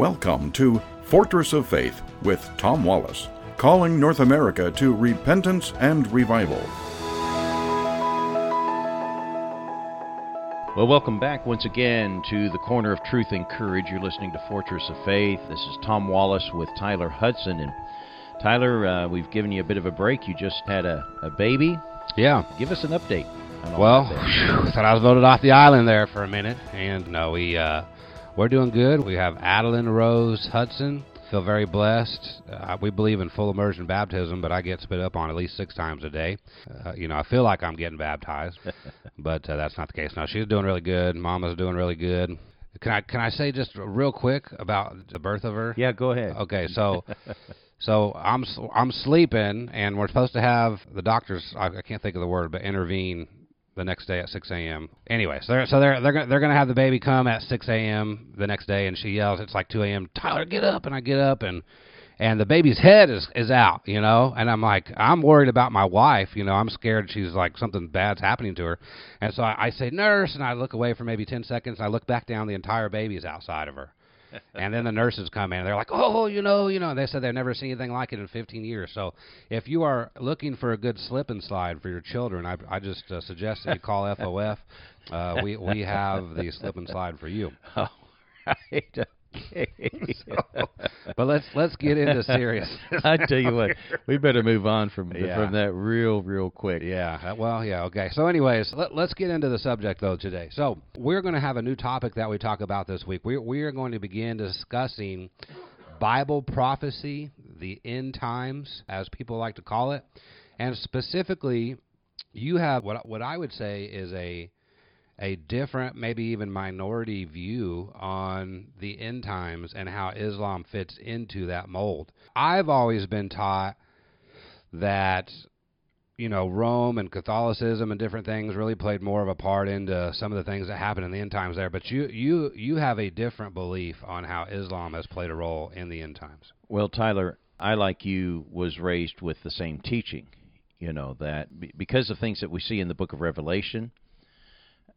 Welcome to Fortress of Faith with Tom Wallace, calling North America to repentance and revival. Well, welcome back once again to the Corner of Truth and Courage. You're listening to Fortress of Faith. This is Tom Wallace with Tyler Hudson. And Tyler, uh, we've given you a bit of a break. You just had a, a baby. Yeah. Give us an update. Well, thought I was voted off the island there for a minute, and no, we uh, we're doing good. We have Adeline Rose Hudson. Feel very blessed. Uh, we believe in full immersion baptism, but I get spit up on at least six times a day. Uh, you know, I feel like I'm getting baptized, but uh, that's not the case. Now she's doing really good. Mama's doing really good. Can I can I say just real quick about the birth of her? Yeah, go ahead. Okay, so so I'm I'm sleeping, and we're supposed to have the doctors. I, I can't think of the word, but intervene the next day at 6 a.m. Anyway, so they're so they're they're gonna, they're gonna have the baby come at 6 a.m. the next day, and she yells, "It's like 2 a.m. Tyler, get up!" And I get up, and and the baby's head is is out, you know, and I'm like, I'm worried about my wife, you know, I'm scared she's like something bad's happening to her, and so I, I say nurse, and I look away for maybe 10 seconds, and I look back down, the entire baby's outside of her and then the nurses come in and they're like, "Oh, you know, you know." They said they've never seen anything like it in 15 years. So, if you are looking for a good slip and slide for your children, I, I just uh, suggest that you call FOF. Uh, we we have the slip and slide for you. All right. So, but let's let's get into serious. I tell you what, we better move on from Yeah. from that real real quick. Yeah. uh, Well, yeah. Okay. So, anyways, let, let's get into the subject though today. So, we're going to have a new topic that we talk about this week. We we are going to begin discussing Bible prophecy, the end times, as people like to call it, and specifically, you have what what I would say is a a different, maybe even minority view on the end times and how Islam fits into that mold. I've always been taught that you know Rome and Catholicism and different things really played more of a part into some of the things that happened in the end times there. But you you you have a different belief on how Islam has played a role in the end times. Well, Tyler, I like you was raised with the same teaching. You know that because of things that we see in the Book of Revelation,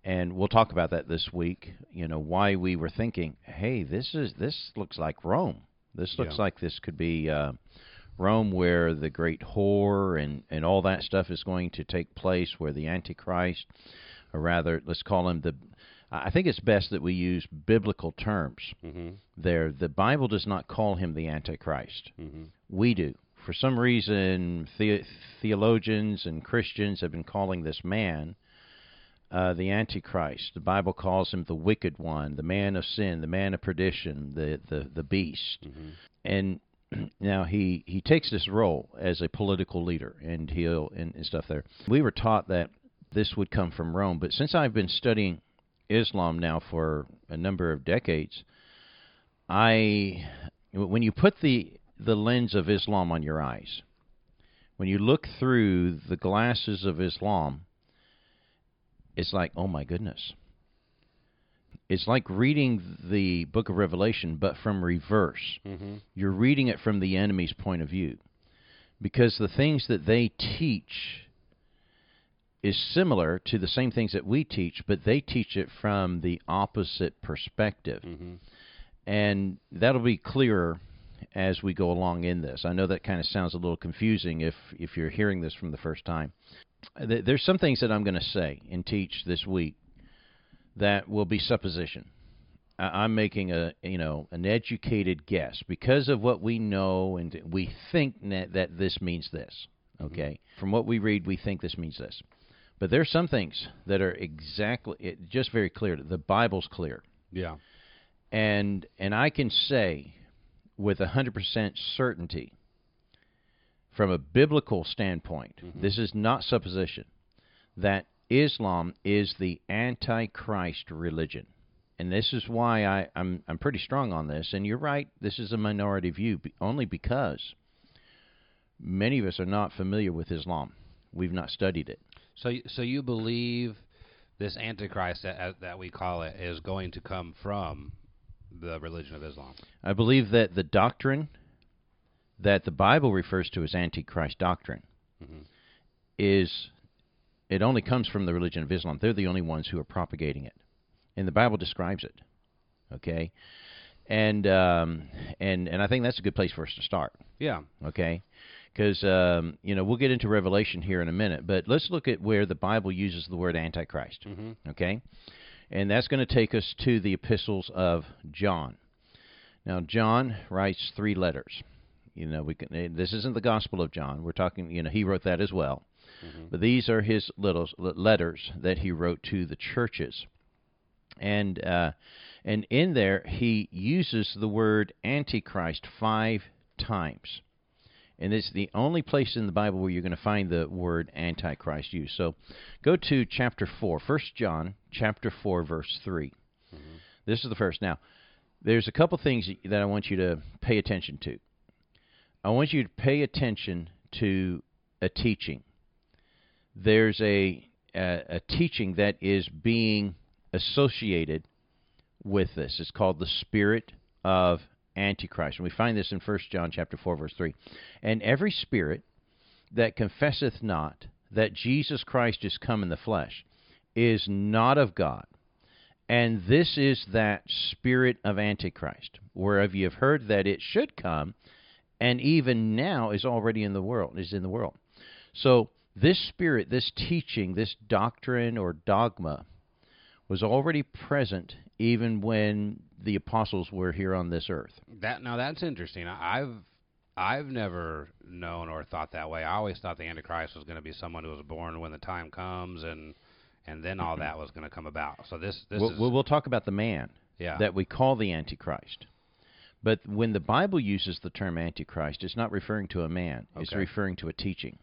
and we'll talk about that this week. You know why we were thinking, hey, this is this looks like Rome. This looks Yeah. like this could be uh, Rome, where the great whore and and all that stuff is going to take place, where the Antichrist, or rather, let's call him the. I think it's best that we use biblical terms Mm-hmm. there. The Bible does not call him the Antichrist. Mm-hmm. We do. For some reason, the- theologians and Christians have been calling this man uh, the Antichrist. The Bible calls him the wicked one, the man of sin, the man of perdition, the the, the beast. Mm-hmm. And now he he takes this role as a political leader, and he'll and, and stuff there. We were taught that this would come from Rome, but since I've been studying Islam now for a number of decades, I when you put the the lens of Islam on your eyes, when you look through the glasses of Islam, it's like, oh my goodness. It's like reading the book of Revelation, but from reverse. Mm-hmm. You're reading it from the enemy's point of view. Because the things that they teach is similar to the same things that we teach, but they teach it from the opposite perspective Mm-hmm. and that'll be clearer as we go along in this. I know that kind of sounds a little confusing if if you're hearing this from the first time. Th- There's some things that I'm going to say and teach this week that will be supposition. I- I'm making a you know an educated guess because of what we know and we think that, that this means this. Mm-hmm. Okay, from what we read, we think this means this. But there's some things that are exactly it, just very clear. The Bible's clear Yeah. and and I can say with a hundred percent certainty, from a biblical standpoint, mm-hmm. this is not supposition, that Islam is the antichrist religion, and this is why I, I'm I'm pretty strong on this. And you're right, this is a minority view, only because many of us are not familiar with Islam. We've not studied it. So so you believe this Antichrist that, uh, that we call it is going to come from the religion of Islam. I believe that the doctrine that the Bible refers to as Antichrist doctrine Mhm. is it only comes from the religion of Islam. They're the only ones who are propagating it, and the Bible describes it. Okay, and um, and and I think that's a good place for us to start. Yeah. Okay, because um, you know we'll get into Revelation here in a minute, but let's look at where the Bible uses the word Antichrist. Mm-hmm. Okay, and that's going to take us to the epistles of John. Now, John writes three letters. You know, we can. eh, This isn't the Gospel of John. We're talking. You know, he wrote that as well. Mhm. But these are his little letters that he wrote to the churches, and uh, and in there he uses the word Antichrist five times, and it's the only place in the Bible where you're going to find the word Antichrist used. So, go to chapter four, First John chapter four, verse 3 This is the first. Now, there's a couple things that I want you to pay attention to. I want you to pay attention to a teaching there's a, a a teaching that is being associated with this. It's called the spirit of Antichrist, and we find this in First John chapter four, verse three. And every spirit that confesseth not that Jesus Christ is come in the flesh is not of God. And this is that spirit of Antichrist, whereof you have heard that it should come, and even now is already in the world, is in the world. So this spirit, this teaching, this doctrine or dogma was already present even when the apostles were here on this earth. That now that's interesting. I've I've never known or thought that way. I always thought the Antichrist was going to be someone who was born when the time comes, and and then all mm-hmm. that was going to come about. So this this We'll, is we'll talk about the man yeah that we call the Antichrist. But when the Bible uses the term Antichrist, it's not referring to a man. It's referring to a teaching.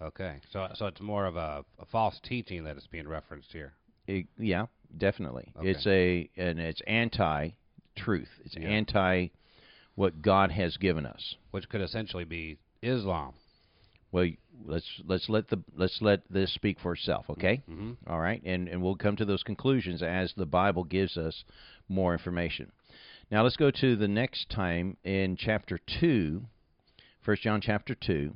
okay. So so it's more of a, a false teaching that is being referenced here. It- yeah, definitely. Okay. It's a and it's anti-truth. It's Yeah. anti what God has given us. which could essentially be Islam. Well, let's let's let the let's let this speak for itself, okay? Mm-hmm. All right, and and we'll come to those conclusions as the Bible gives us more information. Now let's go to the next time in chapter two, First John chapter two,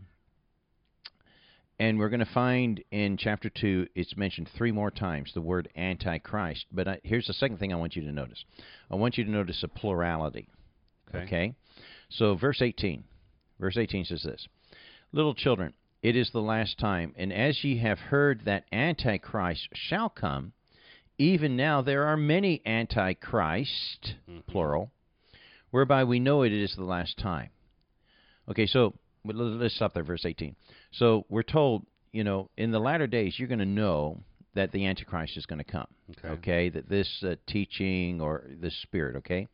and we're going to find in chapter two it's mentioned three more times the word antichrist. But I, here's the second thing I want you to notice. I want you to notice a plurality. Okay. Okay? So, verse 18. Verse 18 says this Little children, it is the last time, and as ye have heard that Antichrist shall come, even now there are many Antichrist, Mm-hmm. plural, whereby we know it is the last time. Okay, so let- let's stop there, verse 18. So, we're told, you know, in the latter days, you're going to know that the Antichrist is going to come Okay. okay that this uh, teaching or this spirit okay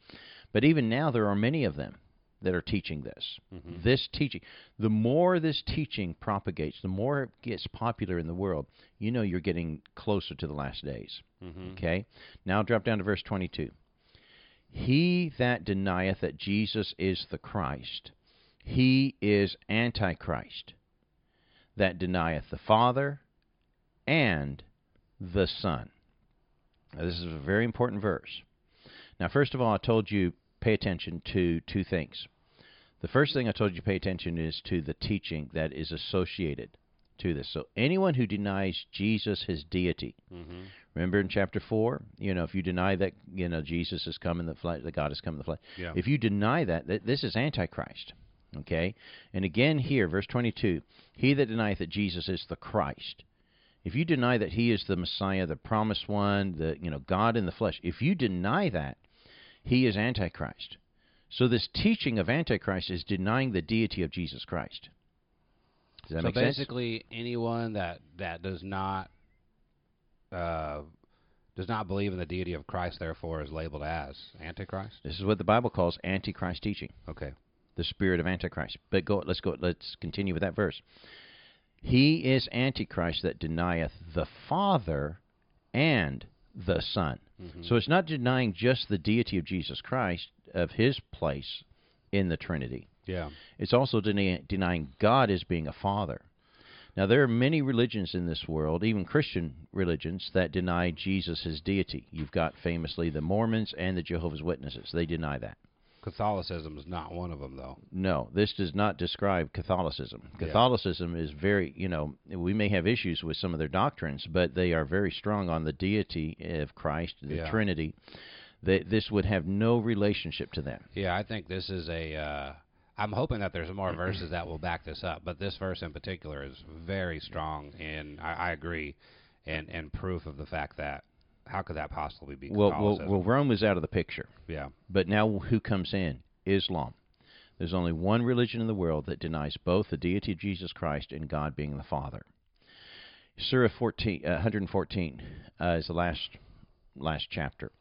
but even now there are many of them that are teaching this Mhm. this teaching the more this teaching propagates the more it gets popular in the world you know you're getting closer to the last days Mm-hmm. okay now drop down to verse 22 he that denieth that jesus is the christ he is antichrist that denieth the father and the son now, this is a very important verse. Now, first of all, I told you pay attention to two things. The first thing I told you to pay attention is to the teaching that is associated to this. So, anyone who denies Jesus his deity, Mm-hmm. remember in chapter four, you know, if you deny that you know Jesus has come in the flesh, that God has come in the flesh, Yeah. if you deny that, that this is antichrist. Okay, and again here, verse twenty-two: He that denieth that Jesus is the Christ. If you deny that he is the Messiah, the promised one, the you know God in the flesh, if you deny that, he is antichrist. So this teaching of antichrist is denying the deity of Jesus Christ. Does that so make sense? basically, anyone that that does not uh, does not believe in the deity of Christ, therefore, is labeled as Antichrist. This is what the Bible calls antichrist teaching, Okay. the spirit of antichrist. But go let's go let's continue with that verse. He is antichrist that denieth the Father and the Son. Mhm. So it's not denying just the deity of Jesus Christ of his place in the Trinity. yeah. It's also deny, denying God as being a father. Now, there are many religions in this world, even Christian religions, that deny Jesus his deity. You've got famously the Mormons and the Jehovah's Witnesses. They deny that. Catholicism is not one of them, though. No, this does not describe Catholicism. Yeah. Catholicism is very, you know, we may have issues with some of their doctrines, but they are very strong on the deity of Christ, the Yeah. Trinity. That this would have no relationship to them. Yeah, I think this is a. Uh, I'm hoping that there's more verses that will back this up, but this verse in particular is very strong, and I, I agree, and and proof of the fact that how could that possibly be Well, well, well, Rome is out of the picture. yeah, But now who comes in? Islam. There's only one religion in the world that denies both the deity of Jesus Christ and God being the Father. Surah 14, uh, 114 uh, is the last last chapter,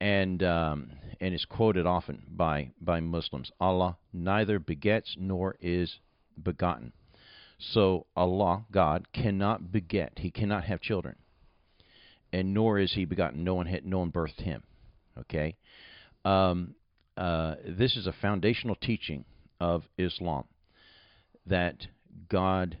and um, and is quoted often by by Muslims. Allah neither begets nor is begotten. So Allah, God, cannot beget. He cannot have children, and nor is he begotten. No one had, no one birthed him. Okay. Um, uh, this is a foundational teaching of Islam that God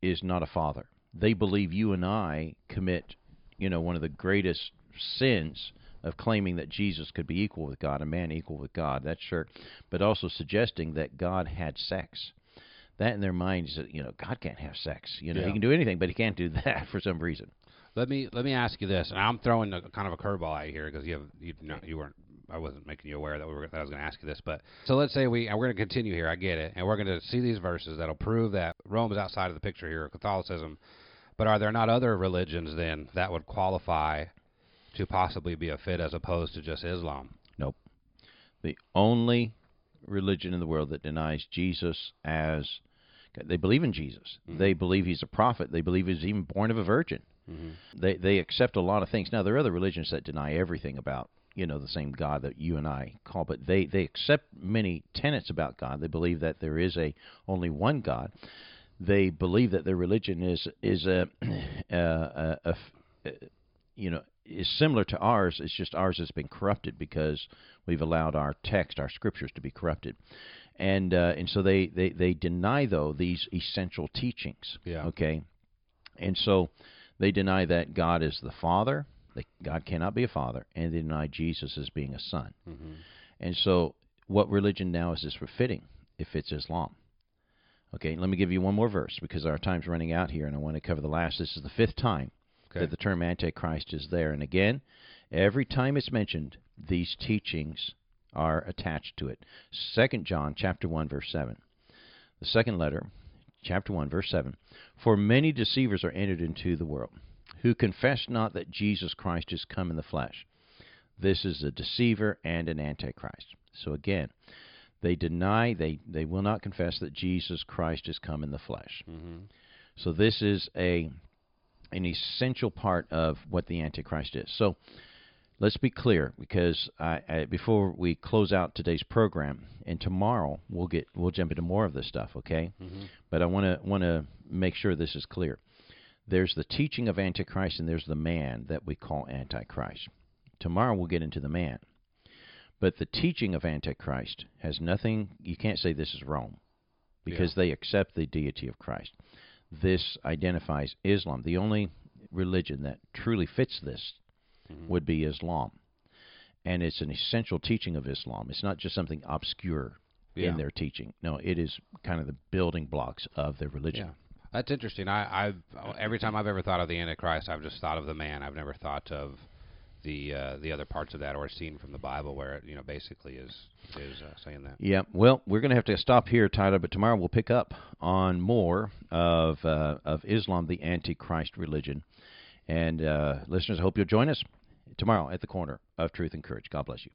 is not a father. They believe you and I commit, you know, one of the greatest sins of claiming that Jesus could be equal with God, a man equal with God. That's sure, but also suggesting that God had sex. That in their minds, that you know, God can't have sex. You know, Yeah. he can do anything, but he can't do that for some reason. Let me let me ask you this, and I'm throwing a, kind of a curveball at you here because you have you no, you weren't I wasn't making you aware that we were that I was going to ask you this, but so let's say we and we're going to continue here. I get it, and we're going to see these verses that'll prove that Rome is outside of the picture here, Catholicism. But are there not other religions then that would qualify to possibly be a fit as opposed to just Islam? Nope. The only religion in the world that denies Jesus as they believe in Jesus. Mm-hmm. They believe he's a prophet. They believe he's even born of a virgin. Mm-hmm. They they accept a lot of things. Now there are other religions that deny everything about you know the same God that you and I call, but they they accept many tenets about God. They believe that there is a only one God. They believe that their religion is is a, a, a, uh, uh, a f- uh, you know is similar to ours. It's just ours has been corrupted because we've allowed our text, our scriptures, to be corrupted, and uh, and so they, they they deny though these essential teachings. Yeah. Okay, and so they deny that God is the Father. They, God cannot be a father, and they deny Jesus as being a son. And so, what religion now is this befitting? If it's Islam. Okay, let me give you one more verse because our time's running out here, and I want to cover the last. This is the fifth time Okay. that the term Antichrist is there. And again, every time it's mentioned, these teachings are attached to it. Second John chapter one verse seven. The second letter, chapter one verse seven. For many deceivers are entered into the world, who confess not that Jesus Christ is come in the flesh. This is a deceiver and an antichrist. So again, they deny they they will not confess that Jesus Christ is come in the flesh. Mm-hmm. So this is a an essential part of what the Antichrist is. So let's be clear, because I, I, before we close out today's program, and tomorrow we'll get we'll jump into more of this stuff, okay? Mm-hmm. But I want to want to make sure this is clear. There's the teaching of Antichrist, and there's the man that we call Antichrist. Tomorrow we'll get into the man. But the teaching of Antichrist has nothing. You can't say this is Rome, because they accept the deity of Christ this identifies Islam. The only religion that truly fits this mm-hmm. would be Islam. And it's an essential teaching of Islam. It's not just something obscure Yeah. in their teaching. No, it is kind of the building blocks of their religion. Yeah, that's interesting. I, I've every time I've ever thought of the Antichrist, I've just thought of the man. I've never thought of the uh, the other parts of that or seen from the Bible where it you know basically is is uh, saying that. Yeah, well, we're going to have to stop here, Tyler, but tomorrow we'll pick up on more of uh, of Islam, the Antichrist religion. And uh, listeners, I hope you'll join us tomorrow at the corner of Truth and Courage. God bless you.